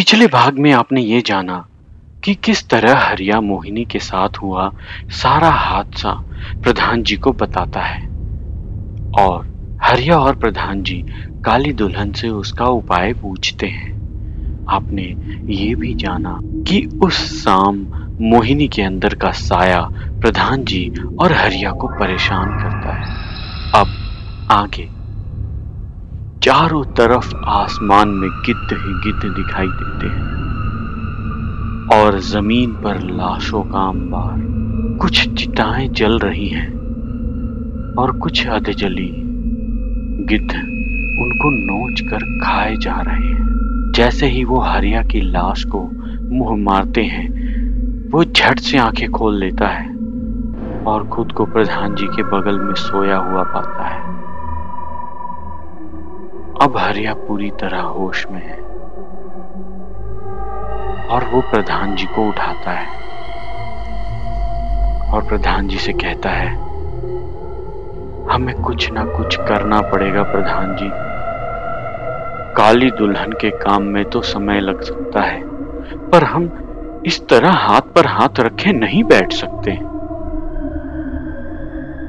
पिछले भाग में आपने ये जाना कि किस तरह हरिया मोहिनी के साथ हुआ सारा हादसा प्रधान जी को बताता है। और हरिया और प्रधान जी काली दुल्हन से उसका उपाय पूछते हैं। आपने ये भी जाना कि उस शाम मोहिनी के अंदर का साया प्रधान जी और हरिया को परेशान करता है। अब आगे। चारों तरफ़ आसमान में गिद्ध ही गिद्ध दिखाई देते हैं। और ज़मीन पर लाशों का अंबार। कुछ चिताएँ जल रही हैं और कुछ अधजली गिद्ध उनको नोच कर खाए जा रहे हैं। जैसे ही वो हरिया की लाश को मुँह मारते हैं, वो झट से आँखें खोल लेता है और खुद को प्रधान जी के बगल में सोया हुआ पाता है अब हरिया पूरी तरह होश में है। और वो प्रधान जी को उठाता है। और प्रधान जी से कहता है, हमें कुछ ना कुछ करना पड़ेगा प्रधान जी। काली दुल्हन के काम में तो समय लग सकता है, पर हम इस तरह हाथ पर हाथ रखे नहीं बैठ सकते।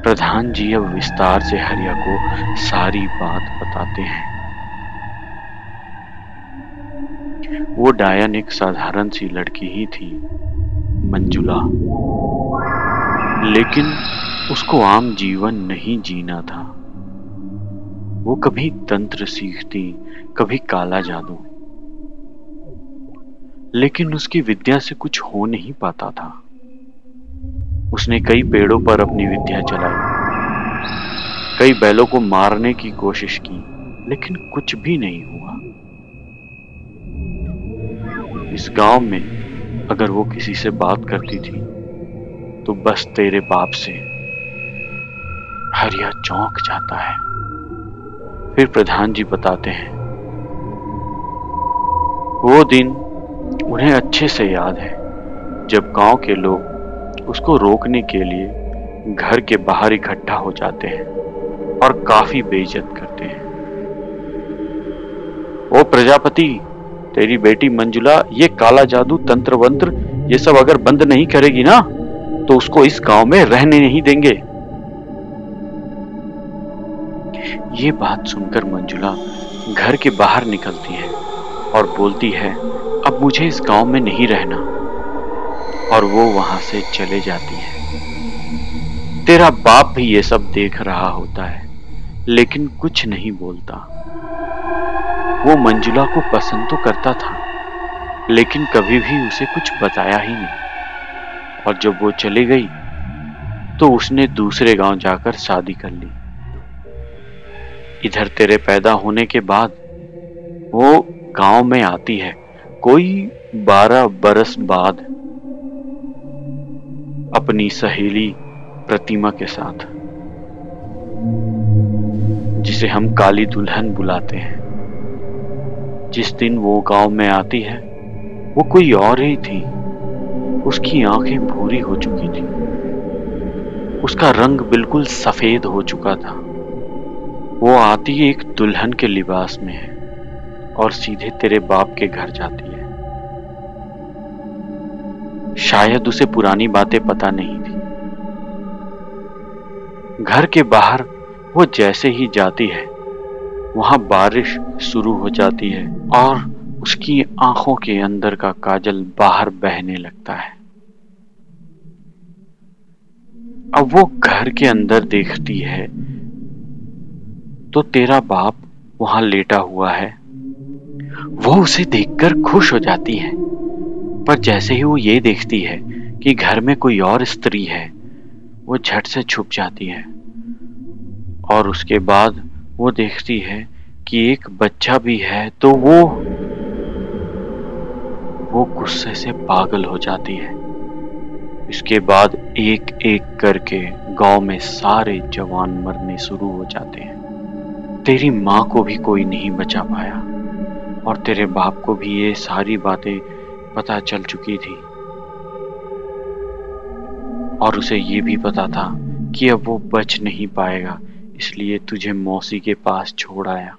प्रधान जी अब विस्तार से हरिया को सारी बात बताते हैं। वो डायन एक साधारण सी लड़की ही थी, मंजुला। लेकिन उसको आम जीवन नहीं जीना था। वो कभी तंत्र सीखती, कभी काला जादू। लेकिन उसकी विद्या से कुछ हो नहीं पाता था। उसने कई पेड़ों पर अपनी विद्या चलाई। कई बैलों को मारने की कोशिश की, लेकिन कुछ भी नहीं हुआ। इस गाँव में अगर वो किसी से बात करती थी तो बस तेरे बाप से हरिया चौंक जाता है। फिर प्रधान जी बताते हैं। वो दिन उन्हें अच्छे से याद है, जब गाँव के लोग उसको रोकने के लिए घर के बाहर इकट्ठा हो जाते हैं और काफ़ी बेइज्जत करते हैं। ओ प्रजापति तेरी बेटी मंजुला, ये काला जादू तंत्र वंत्र ये सब अगर बंद नहीं करेगी ना तो उसको इस गाँव में रहने नहीं देंगे। ये बात सुनकर मंजुला घर के बाहर निकलती है और बोलती है, अब मुझे इस गाँव में नहीं रहना। और वो वहाँ से चले जाती है। तेरा बाप भी ये सब देख रहा होता है, लेकिन कुछ नहीं बोलता। वो मंजुला को पसंद तो करता था, लेकिन कभी भी उसे कुछ बताया ही नहीं। और जब वो चली गई तो उसने दूसरे गाँव जाकर शादी कर ली। इधर तेरे पैदा होने के बाद वो गाँव में आती है, कोई बारह बरस बाद। अपनी सहेली प्रतिमा के साथ, जिसे हम काली दुल्हन बुलाते हैं। जिस दिन वो गाँव में आती है, वो कोई और ही थी। उसकी आँखें भूरी हो चुकी थी। उसका रंग बिल्कुल सफ़ेद हो चुका था। वो आती एक दुल्हन के लिबास में है और सीधे तेरे बाप के घर जाती है। शायद उसे पुरानी बातें पता नहीं थी। घर के बाहर वो जैसे ही जाती है वहाँ बारिश शुरू हो जाती है और उसकी आँखों के अंदर का काजल बाहर बहने लगता है। अब वो घर के अंदर देखती है। तो तेरा बाप वहाँ लेटा हुआ है। वो उसे देखकर खुश हो जाती है। पर जैसे ही वो ये देखती है कि घर में कोई और स्त्री है, वो झट से छुप जाती है। और उसके बाद वो देखती है कि एक बच्चा भी है तो वो वो गुस्से से पागल हो जाती है। इसके बाद एक एक करके गाँव में सारे जवान मरने शुरू हो जाते हैं। तेरी माँ को भी कोई नहीं बचा पाया, और तेरे बाप को भी ये सारी बातें पता चल चुकी थी। और उसे ये भी पता था कि अब वो बच नहीं पाएगा। इसलिए तुझे मौसी के पास छोड़ आया।